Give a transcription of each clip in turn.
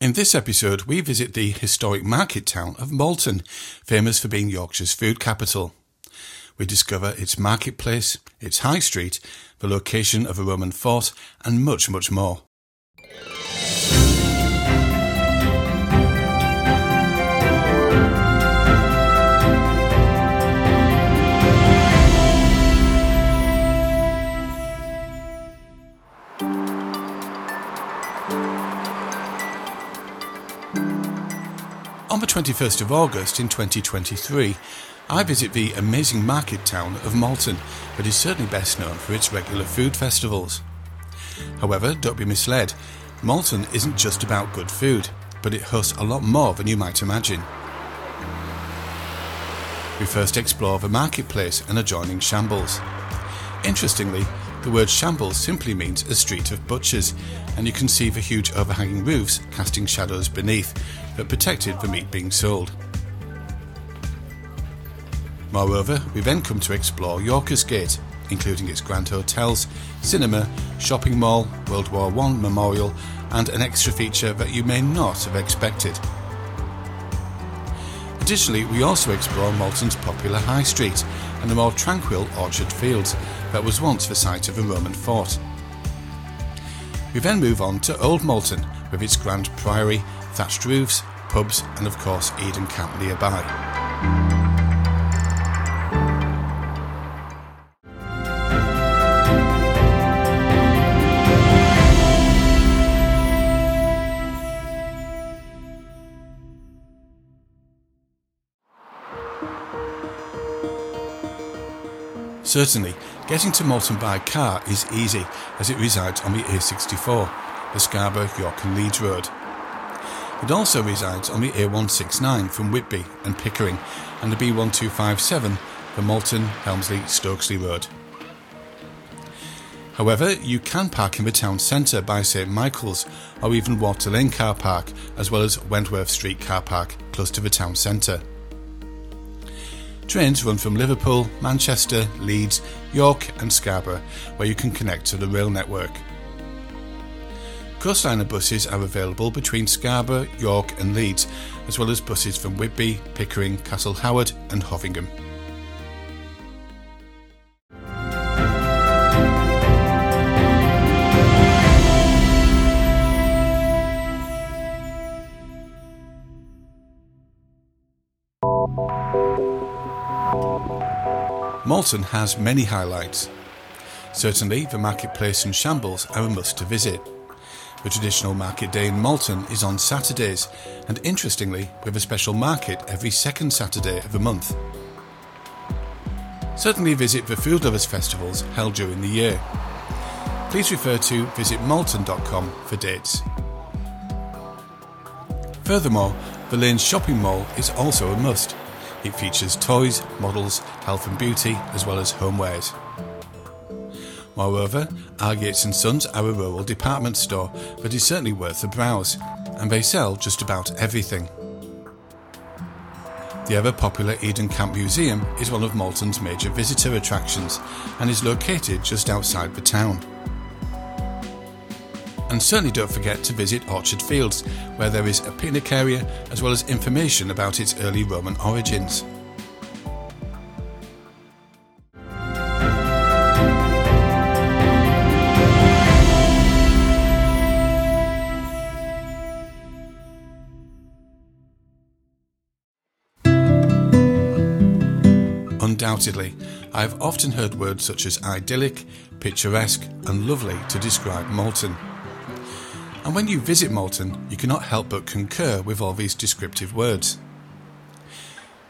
In this episode, we visit the historic market town of Malton, famous for being Yorkshire's food capital. We discover its marketplace, its high street, the location of a Roman fort, and much, much more. On the 21st of August in 2023, I visit the amazing market town of Malton that is certainly best known for its regular food festivals. However, don't be misled, Malton isn't just about good food, but it hosts a lot more than you might imagine. We first explore the marketplace and adjoining shambles. Interestingly, the word shambles simply means a street of butchers, and you can see the huge overhanging roofs casting shadows beneath that protected the meat being sold. Moreover, we then come to explore Yorkersgate, including its grand hotels, cinema, shopping mall, World War I memorial, and an extra feature that you may not have expected. Additionally, we also explore Malton's popular High Street and the more tranquil Orchard Fields that was once the site of a Roman fort. We then move on to Old Malton with its grand priory, thatched roofs, pubs, and of course Eden Camp nearby. Certainly, getting to Malton by car is easy as it resides on the A64, the Scarborough, York and Leeds Road. It also resides on the A169 from Whitby and Pickering and the B1257 the Malton, Helmsley, Stokesley Road. However, you can park in the town centre by St Michael's or even Water Lane Car Park, as well as Wentworth Street Car Park, close to the town centre. Trains run from Liverpool, Manchester, Leeds, York, and Scarborough, where you can connect to the rail network. Coastliner buses are available between Scarborough, York, and Leeds, as well as buses from Whitby, Pickering, Castle Howard, and Hovingham. Malton has many highlights. Certainly, the marketplace and shambles are a must to visit. The traditional market day in Malton is on Saturdays, and interestingly, with a special market every second Saturday of the month. Certainly visit the Food Lovers festivals held during the year. Please refer to visitmalton.com for dates. Furthermore, the Lanes Shopping Mall is also a must. It features toys, models, health and beauty, as well as homewares. Moreover, R. Yates and Sons are a rural department store that is certainly worth a browse, and they sell just about everything. The ever popular Eden Camp Museum is one of Malton's major visitor attractions and is located just outside the town. And certainly don't forget to visit Orchard Fields, where there is a picnic area as well as information about its early Roman origins. Undoubtedly, I have often heard words such as idyllic, picturesque, and lovely to describe Malton. And when you visit Malton, you cannot help but concur with all these descriptive words.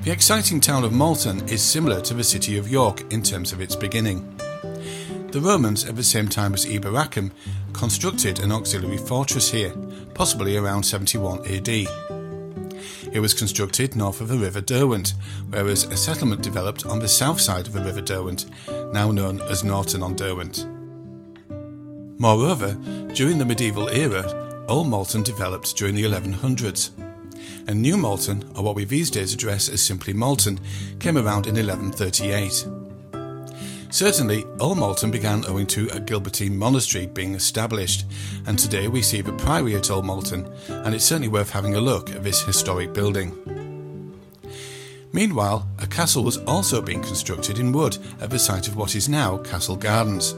The exciting town of Malton is similar to the city of York in terms of its beginning. The Romans, at the same time as Eboracum, constructed an auxiliary fortress here, possibly around 71 AD. It was constructed north of the River Derwent, whereas a settlement developed on the south side of the River Derwent, now known as Norton on Derwent. Moreover, during the medieval era, Old Malton developed during the 1100s. And New Malton, or what we these days address as simply Malton, came around in 1138. Certainly, Old Malton began owing to a Gilbertine monastery being established, and today we see the priory at Old Malton, and it's certainly worth having a look at this historic building. Meanwhile, a castle was also being constructed in wood at the site of what is now Castle Gardens.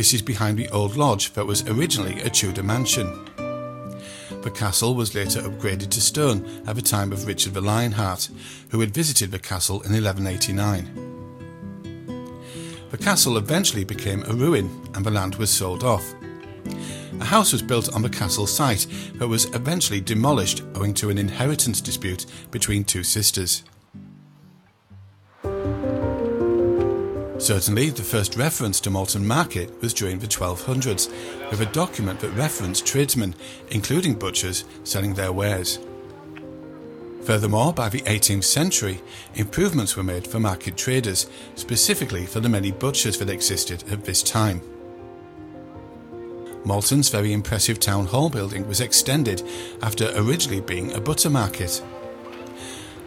This is behind the old lodge that was originally a Tudor mansion. The castle was later upgraded to stone at the time of Richard the Lionheart, who had visited the castle in 1189. The castle eventually became a ruin and the land was sold off. A house was built on the castle site but was eventually demolished owing to an inheritance dispute between two sisters. Certainly, the first reference to Malton Market was during the 1200s, with a document that referenced tradesmen, including butchers, selling their wares. Furthermore, by the 18th century, improvements were made for market traders, specifically for the many butchers that existed at this time. Malton's very impressive town hall building was extended after originally being a butter market.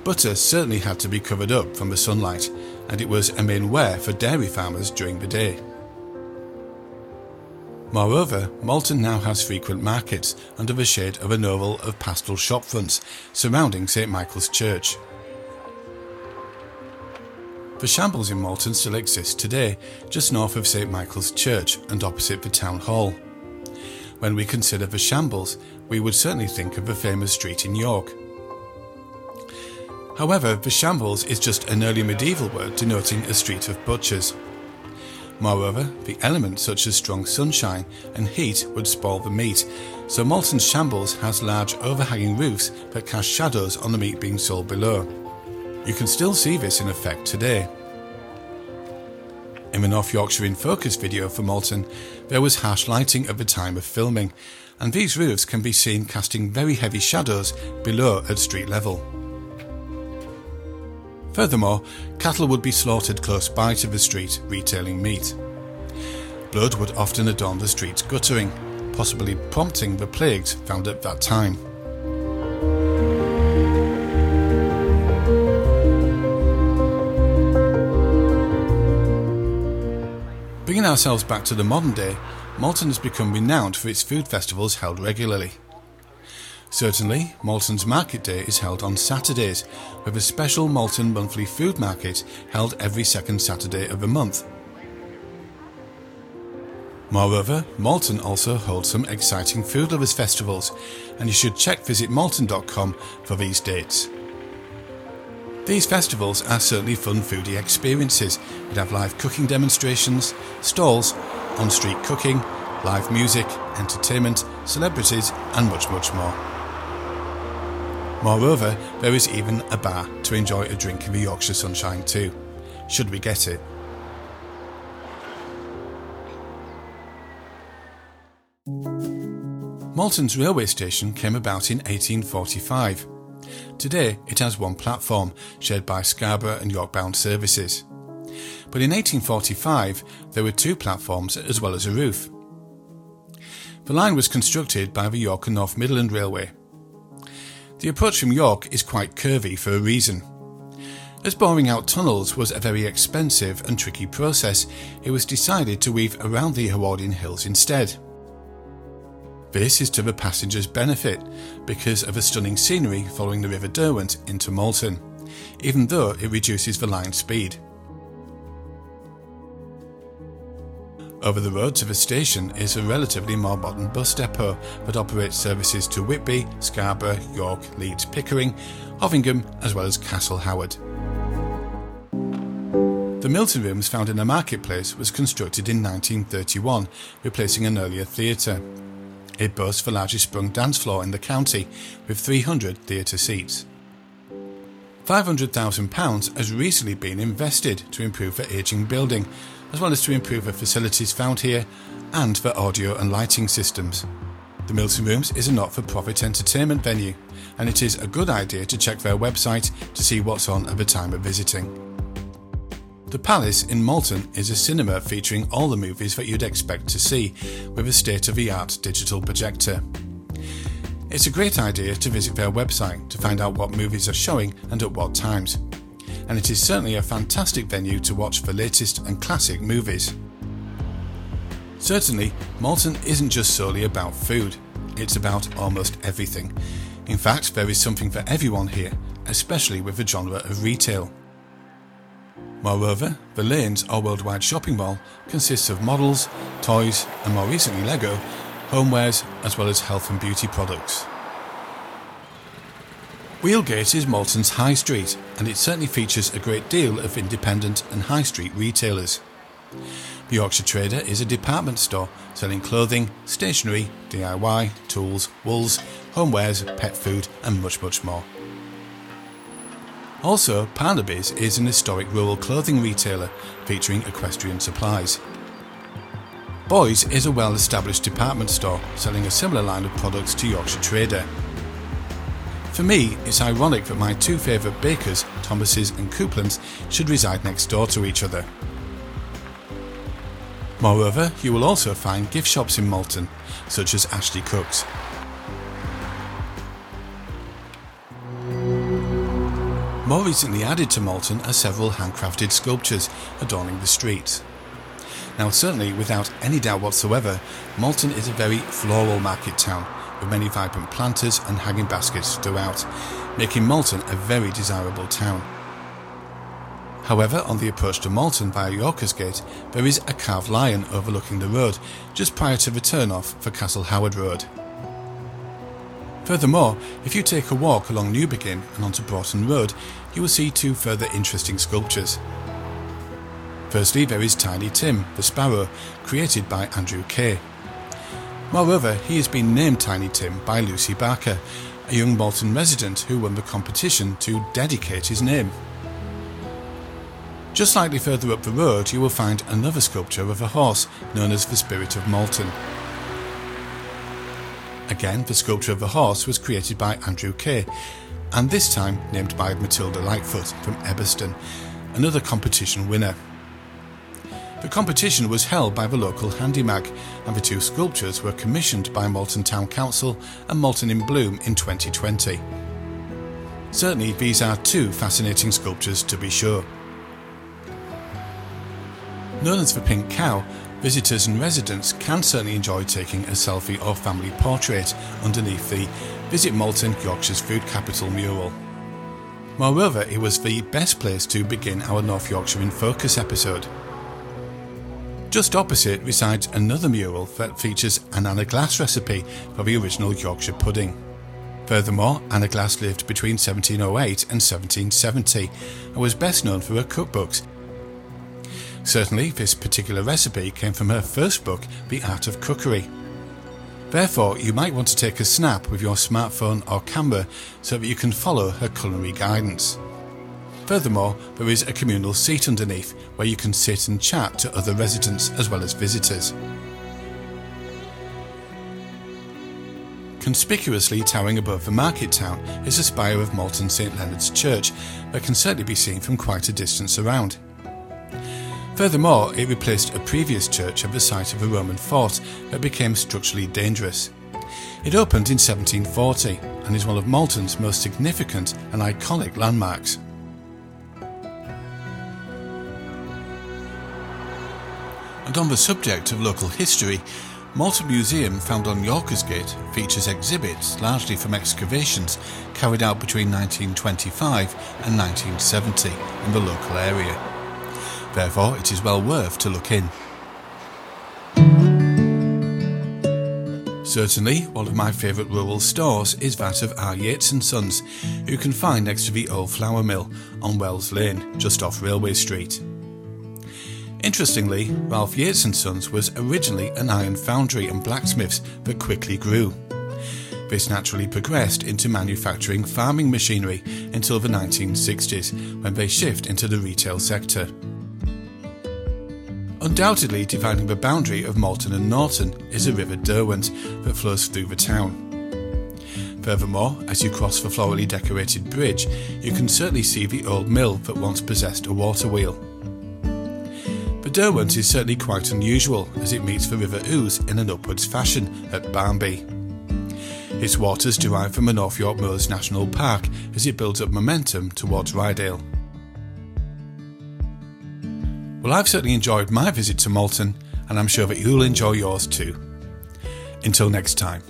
Butter certainly had to be covered up from the sunlight, and it was a main wear for dairy farmers during the day. Moreover, Malton now has frequent markets under the shade of an oval of pastoral shopfronts surrounding St Michael's Church. The shambles in Malton still exist today, just north of St Michael's Church and opposite the town hall. When we consider the shambles, we would certainly think of the famous street in York. However, the shambles is just an early medieval word denoting a street of butchers. Moreover, the elements such as strong sunshine and heat would spoil the meat, so Malton's Shambles has large overhanging roofs that cast shadows on the meat being sold below. You can still see this in effect today. In the North Yorkshire in Focus video for Malton, there was harsh lighting at the time of filming, and these roofs can be seen casting very heavy shadows below at street level. Furthermore, cattle would be slaughtered close by to the street, retailing meat. Blood would often adorn the street's guttering, possibly prompting the plagues found at that time. Bringing ourselves back to the modern day, Malton has become renowned for its food festivals held regularly. Certainly, Malton's Market Day is held on Saturdays, with a special Malton monthly food market held every second Saturday of the month. Moreover, Malton also holds some exciting food lovers festivals, and you should check visitmalton.com for these dates. These festivals are certainly fun foodie experiences. We have live cooking demonstrations, stalls, on street cooking, live music, entertainment, celebrities, and much, much more. Moreover, there is even a bar to enjoy a drink in the Yorkshire sunshine too, should we get it. Malton's railway station came about in 1845. Today it has one platform, shared by Scarborough and York bound services. But in 1845 there were two platforms as well as a roof. The line was constructed by the York and North Midland Railway the approach from York is quite curvy for a reason. As boring out tunnels was a very expensive and tricky process, it was decided to weave around the Howardian Hills instead. This is to the passengers' benefit because of the stunning scenery following the River Derwent into Malton, even though it reduces the line speed. Over the road to the station is a relatively modern bus depot that operates services to Whitby, Scarborough, York, Leeds, Pickering, Hovingham, as well as Castle Howard. The Milton Rooms found in the marketplace was constructed in 1931, replacing an earlier theatre. It boasts the largest sprung dance floor in the county, with 300 theatre seats. £500,000 has recently been invested to improve the ageing building, as well as to improve the facilities found here and for audio and lighting systems. The Milton Rooms is a not for profit entertainment venue, and it is a good idea to check their website to see what's on at the time of visiting. The Palace in Malton is a cinema featuring all the movies that you'd expect to see, with a state of the art digital projector. It's a great idea to visit their website to find out what movies are showing and at what times. And it is certainly a fantastic venue to watch the latest and classic movies. Certainly, Malton isn't just solely about food, it's about almost everything. In fact, there is something for everyone here, especially with the genre of retail. Moreover, the Lanes, our worldwide shopping mall, consists of models, toys, and more recently Lego, homewares, as well as health and beauty products. Wheelgate is Malton's high street, and it certainly features a great deal of independent and high street retailers. The Yorkshire Trader is a department store selling clothing, stationery, DIY, tools, wools, homewares, pet food, and much, much more. Also, Parnaby's is an historic rural clothing retailer featuring equestrian supplies. Boyes is a well established department store selling a similar line of products to Yorkshire Trader. For me, it's ironic that my two favourite bakers, Thomas's and Coupland's, should reside next door to each other. Moreover, you will also find gift shops in Malton, such as Ashley Cook's. More recently added to Malton are several handcrafted sculptures adorning the streets. Now, certainly, without any doubt whatsoever, Malton is a very floral market town with many vibrant planters and hanging baskets throughout, making Malton a very desirable town. However, on the approach to Malton via Yorkersgate, there is a carved lion overlooking the road, just prior to the turn-off for Castle Howard Road. Furthermore, if you take a walk along Newbiggin and onto Broughton Road, you will see two further interesting sculptures. Firstly, there is Tiny Tim, the sparrow, created by Andrew Kay. Moreover, he has been named Tiny Tim by Lucy Barker, a young Malton resident who won the competition to dedicate his name. Just slightly further up the road, you will find another sculpture of a horse known as the Spirit of Malton. Again, the sculpture of the horse was created by Andrew Kay, and this time named by Matilda Lightfoot from Ebberston, another competition winner. The competition was held by the local Handymag, and the two sculptures were commissioned by Malton Town Council and Malton in Bloom in 2020. Certainly, these are two fascinating sculptures to be sure. Known as the Pink Cow, visitors and residents can certainly enjoy taking a selfie or family portrait underneath the Visit Malton, Yorkshire's food capital mural. Moreover, it was the best place to begin our North Yorkshire in Focus episode. Just opposite resides another mural that features an Hannah Glasse recipe for the original Yorkshire pudding. Furthermore, Hannah Glasse lived between 1708 and 1770 and was best known for her cookbooks. Certainly, this particular recipe came from her first book, The Art of Cookery. Therefore, you might want to take a snap with your smartphone or camera so that you can follow her culinary guidance. Furthermore, there is a communal seat underneath where you can sit and chat to other residents as well as visitors. Conspicuously towering above the market town is the spire of Malton St Leonard's Church that can certainly be seen from quite a distance around. Furthermore, it replaced a previous church at the site of a Roman fort that became structurally dangerous. It opened in 1740 and is one of Malton's most significant and iconic landmarks. And on the subject of local history, Malton Museum, found on Yorkersgate, features exhibits largely from excavations carried out between 1925 and 1970 in the local area. Therefore, it is well worth to look in. Certainly, one of my favourite rural stores is that of R. Yates and Sons, who can find next to the old flour mill on Wells Lane, just off Railway Street. Interestingly, Ralph Yates and Sons was originally an iron foundry and blacksmiths that quickly grew. This naturally progressed into manufacturing farming machinery until the 1960s, when they shift into the retail sector. Undoubtedly dividing the boundary of Malton and Norton is the River Derwent that flows through the town. Furthermore, as you cross the florally decorated bridge, you can certainly see the old mill that once possessed a water wheel. Derwent is certainly quite unusual as it meets the River Ouse in an upwards fashion at Barmby. Its waters derive from the North York Moors National Park as it builds up momentum towards Ryedale. Well, I've certainly enjoyed my visit to Malton, and I'm sure that you'll enjoy yours too. Until next time.